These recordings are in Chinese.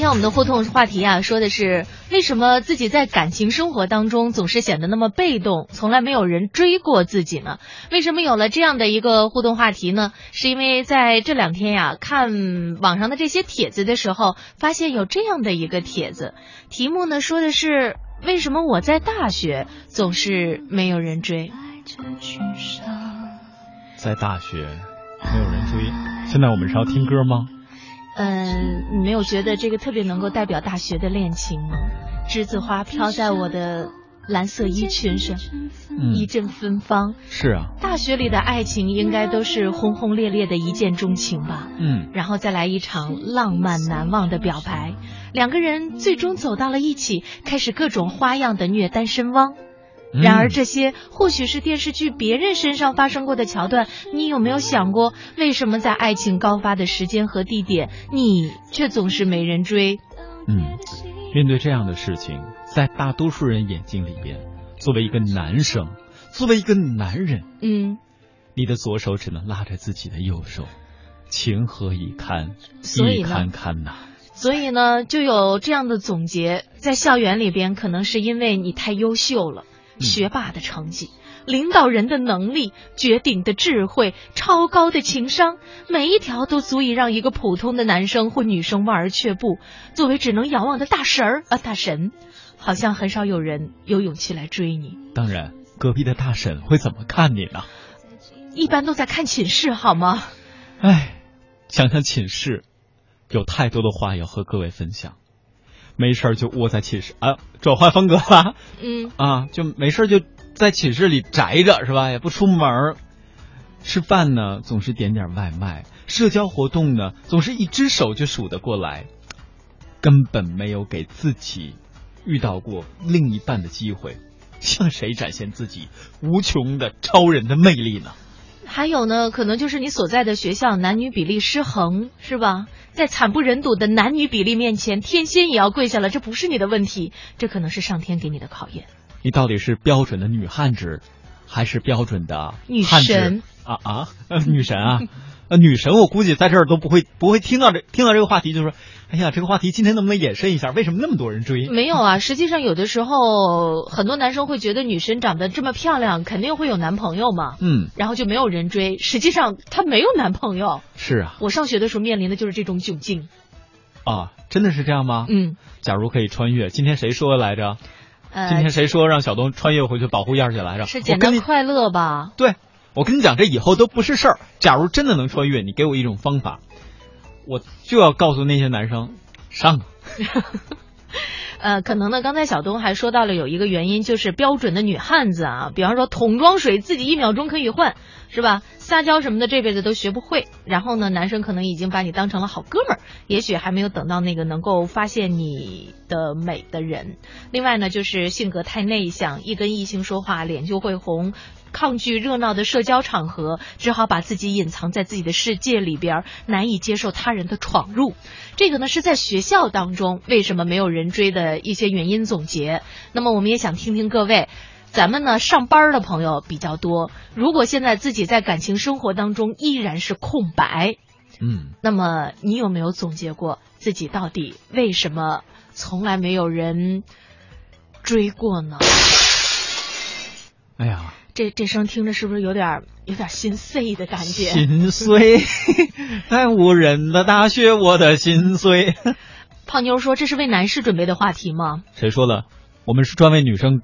今天我们的互动话题啊，说的是为什么自己在感情生活当中总是显得那么被动，从来没有人追过自己呢？为什么有了这样的一个互动话题呢？是因为在这两天呀，看网上的这些帖子的时候，发现有这样的一个帖子，题目呢说的是为什么我在大学总是没有人追？在大学没有人追，现在我们是要听歌吗？嗯，你没有觉得这个特别能够代表大学的恋情吗？栀子花飘在我的蓝色衣裙上，一阵芬芳。是啊，大学里的爱情应该都是轰轰烈烈的一见钟情吧？嗯，然后再来一场浪漫难忘的表白，两个人最终走到了一起，开始各种花样的虐单身汪。然而，这些或许是电视剧别人身上发生过的桥段。你有没有想过，为什么在爱情高发的时间和地点，你却总是没人追？嗯，面对这样的事情，在大多数人眼睛里边，作为一个男生，作为一个男人，嗯，你的左手只能拉着自己的右手，情何以堪？以堪堪呐！所以呢，就有这样的总结：在校园里边，可能是因为你太优秀了。学霸的成绩，领导人的能力，绝顶的智慧，超高的情商，每一条都足以让一个普通的男生或女生望而却步。作为只能仰望的大神儿啊，大神，好像很少有人有勇气来追你。当然，隔壁的大婶会怎么看你呢？一般都在看寝室，好吗？唉，想想寝室，有太多的话要和各位分享。没事就窝在寝室啊，转换风格了。嗯啊，就没事就在寝室里宅着是吧？也不出门吃饭呢总是点点外卖，社交活动呢总是一只手就数得过来，根本没有给自己遇到过另一半的机会，向谁展现自己无穷的超人的魅力呢？还有呢，可能就是你所在的学校男女比例失衡，是吧？在惨不忍睹的男女比例面前，天仙也要跪下了。这不是你的问题，这可能是上天给你的考验。你到底是标准的女汉子，还是标准的女神啊啊？女神啊！呃，女神，我估计在这儿都不会不会听到这听到这个话题，就说。哎呀，这个话题今天能不能延伸一下？为什么那么多人追？没有啊，实际上有的时候很多男生会觉得女神长得这么漂亮，肯定会有男朋友嘛。嗯，然后就没有人追。实际上她没有男朋友。是啊，我上学的时候面临的就是这种窘境。啊，真的是这样吗？嗯。假如可以穿越，今天谁说来着？呃，今天谁说让小东穿越回去保护燕儿姐来着？是简单快乐吧？对，我跟你讲，这以后都不是事儿。假如真的能穿越，你给我一种方法，我就要告诉那些男生。上，呃，可能呢，刚才小东还说到了有一个原因，就是标准的女汉子啊，比方说桶装水自己一秒钟可以换，是吧？撒娇什么的这辈子都学不会。然后呢，男生可能已经把你当成了好哥们儿，也许还没有等到那个能够发现你的美的人。另外呢，就是性格太内向，一跟异性说话脸就会红。抗拒热闹的社交场合，只好把自己隐藏在自己的世界里边，难以接受他人的闯入。这个呢是在学校当中为什么没有人追的一些原因总结。那么我们也想听听各位，咱们呢上班的朋友比较多，如果现在自己在感情生活当中依然是空白，嗯，那么你有没有总结过自己到底为什么从来没有人追过呢？哎呀。这这声听着是不是有点有点心碎的感觉？心碎，在无人的大学，我的心碎。胖妞说：“这是为男士准备的话题吗？”谁说的？我们是专为女生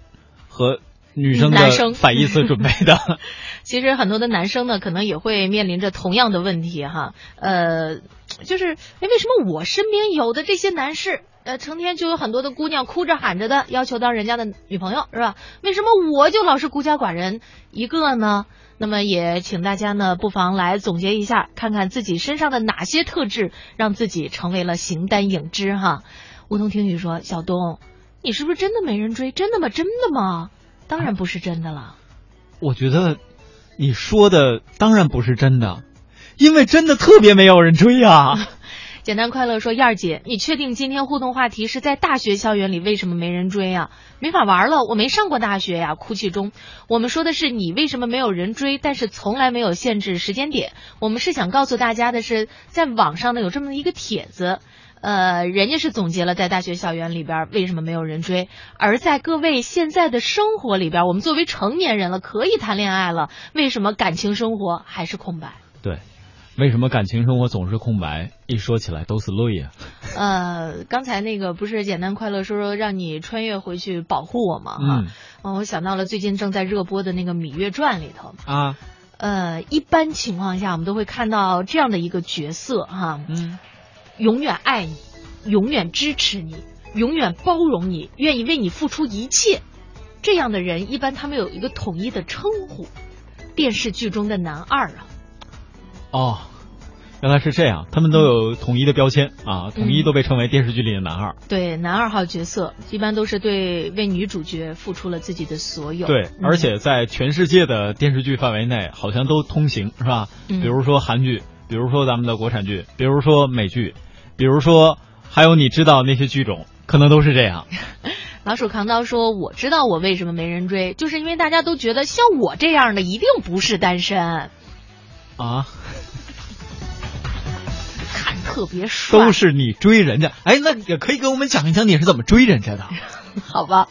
和女生的反义词准备的。其实很多的男生呢，可能也会面临着同样的问题哈。呃，就是哎，为什么我身边有的这些男士？呃，成天就有很多的姑娘哭着喊着的要求当人家的女朋友，是吧？为什么我就老是孤家寡人一个呢？那么也请大家呢，不妨来总结一下，看看自己身上的哪些特质让自己成为了形单影只哈。梧桐听雨说，小东，你是不是真的没人追？真的吗？真的吗？当然不是真的了。我觉得你说的当然不是真的，因为真的特别没有人追啊。简单快乐说：“燕儿姐，你确定今天互动话题是在大学校园里为什么没人追啊？没法玩了，我没上过大学呀。”哭泣中，我们说的是你为什么没有人追，但是从来没有限制时间点。我们是想告诉大家的是，在网上呢有这么一个帖子，呃，人家是总结了在大学校园里边为什么没有人追，而在各位现在的生活里边，我们作为成年人了，可以谈恋爱了，为什么感情生活还是空白？对，为什么感情生活总是空白？一说起来都是泪呀。呃，刚才那个不是简单快乐说说让你穿越回去保护我吗？哈，嗯我想到了最近正在热播的那个《芈月传》里头。啊，呃，一般情况下，我们都会看到这样的一个角色哈，嗯，永远爱你，永远支持你，永远包容你，愿意为你付出一切。这样的人，一般他们有一个统一的称呼，电视剧中的男二啊。哦，原来是这样，他们都有统一的标签啊，统一都被称为电视剧里的男二。对，男二号角色一般都是对为女主角付出了自己的所有。对，嗯而且在全世界的电视剧范围内，好像都通行，是吧？嗯比如说韩剧，比如说咱们的国产剧，比如说美剧，比如说还有你知道那些剧种，可能都是这样。老鼠扛刀说：“我知道我为什么没人追，就是因为大家都觉得像我这样的一定不是单身，啊，看特别帅。”都是你追人家，哎，那也可以给我们讲一讲你是怎么追人家的。好吧，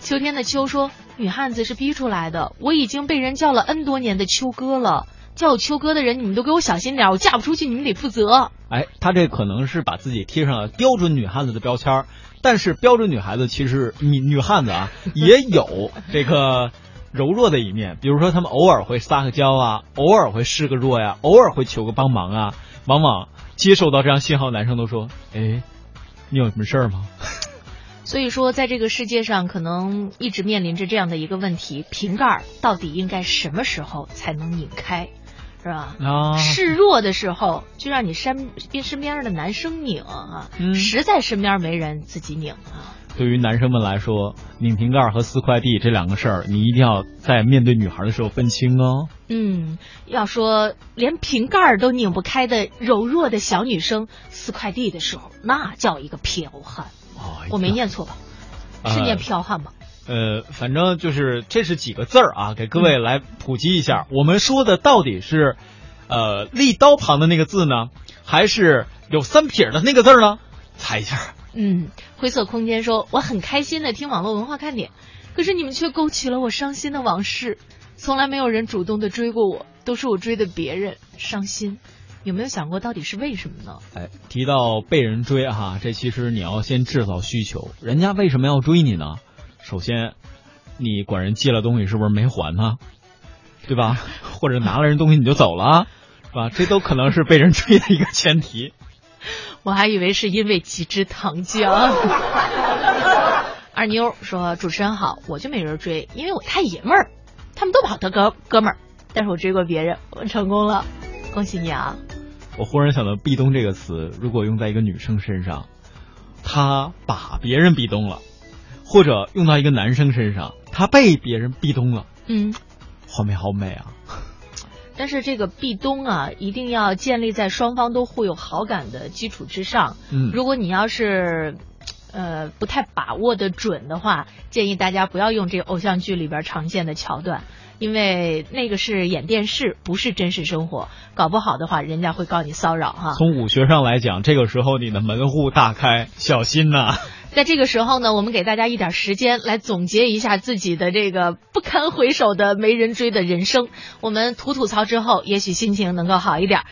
秋天的秋说，女汉子是逼出来的。我已经被人叫了 N 多年的秋哥了，叫我秋哥的人，你们都给我小心点，我嫁不出去，你们得负责。哎，他这可能是把自己贴上了标准女汉子的标签儿，但是标准女孩子其实女女汉子啊也有这个柔弱的一面，比如说他们偶尔会撒个娇啊，偶尔会示个弱呀，偶尔会求个帮忙啊，往往接受到这样信号，男生都说，哎，你有什么事儿吗？所以说，在这个世界上，可能一直面临着这样的一个问题：瓶盖到底应该什么时候才能拧开，是吧？啊，示弱的时候，就让你身边身边的男生拧啊，嗯实在身边没人，自己拧啊。对于男生们来说，拧瓶盖和撕快递这两个事儿，你一定要在面对女孩的时候分清哦。嗯，要说连瓶盖都拧不开的柔弱的小女生撕快递的时候，那叫一个剽悍。哦我没念错吧？是念剽悍吧？呃，反正就是这是几个字儿啊，给各位来普及一下。我们说的到底是，呃，立刀旁的那个字呢，还是有三撇的那个字呢？猜一下。嗯，灰色空间说我很开心的听网络文化看点，可是你们却勾起了我伤心的往事。从来没有人主动的追过我，都是我追的别人，伤心。有没有想过到底是为什么呢？哎，提到被人追哈，这其实你要先制造需求。人家为什么要追你呢？首先，你管人借了东西是不是没还呢？对吧？或者拿了人东西你就走了，是吧？这都可能是被人追的一个前提。我还以为是因为几支糖浆。二妞说：“主持人好，我就没人追，因为我太爷们儿，他们都跑他哥哥们儿，但是我追过别人，我成功了，恭喜你啊！我忽然想到“壁咚”这个词，如果用在一个女生身上，她把别人壁咚了；或者用到一个男生身上，他被别人壁咚了，嗯，画面好美啊！但是这个壁咚啊，一定要建立在双方都互有好感的基础之上。嗯，如果你要是。”呃，不太把握的准的话，建议大家不要用这个偶像剧里边常见的桥段，因为那个是演电视，不是真实生活，搞不好的话，人家会告你骚扰哈。从武学上来讲，这个时候你的门户大开，小心呐、在这个时候呢，我们给大家一点时间来总结一下自己的这个不堪回首的没人追的人生。我们吐吐槽之后，也许心情能够好一点。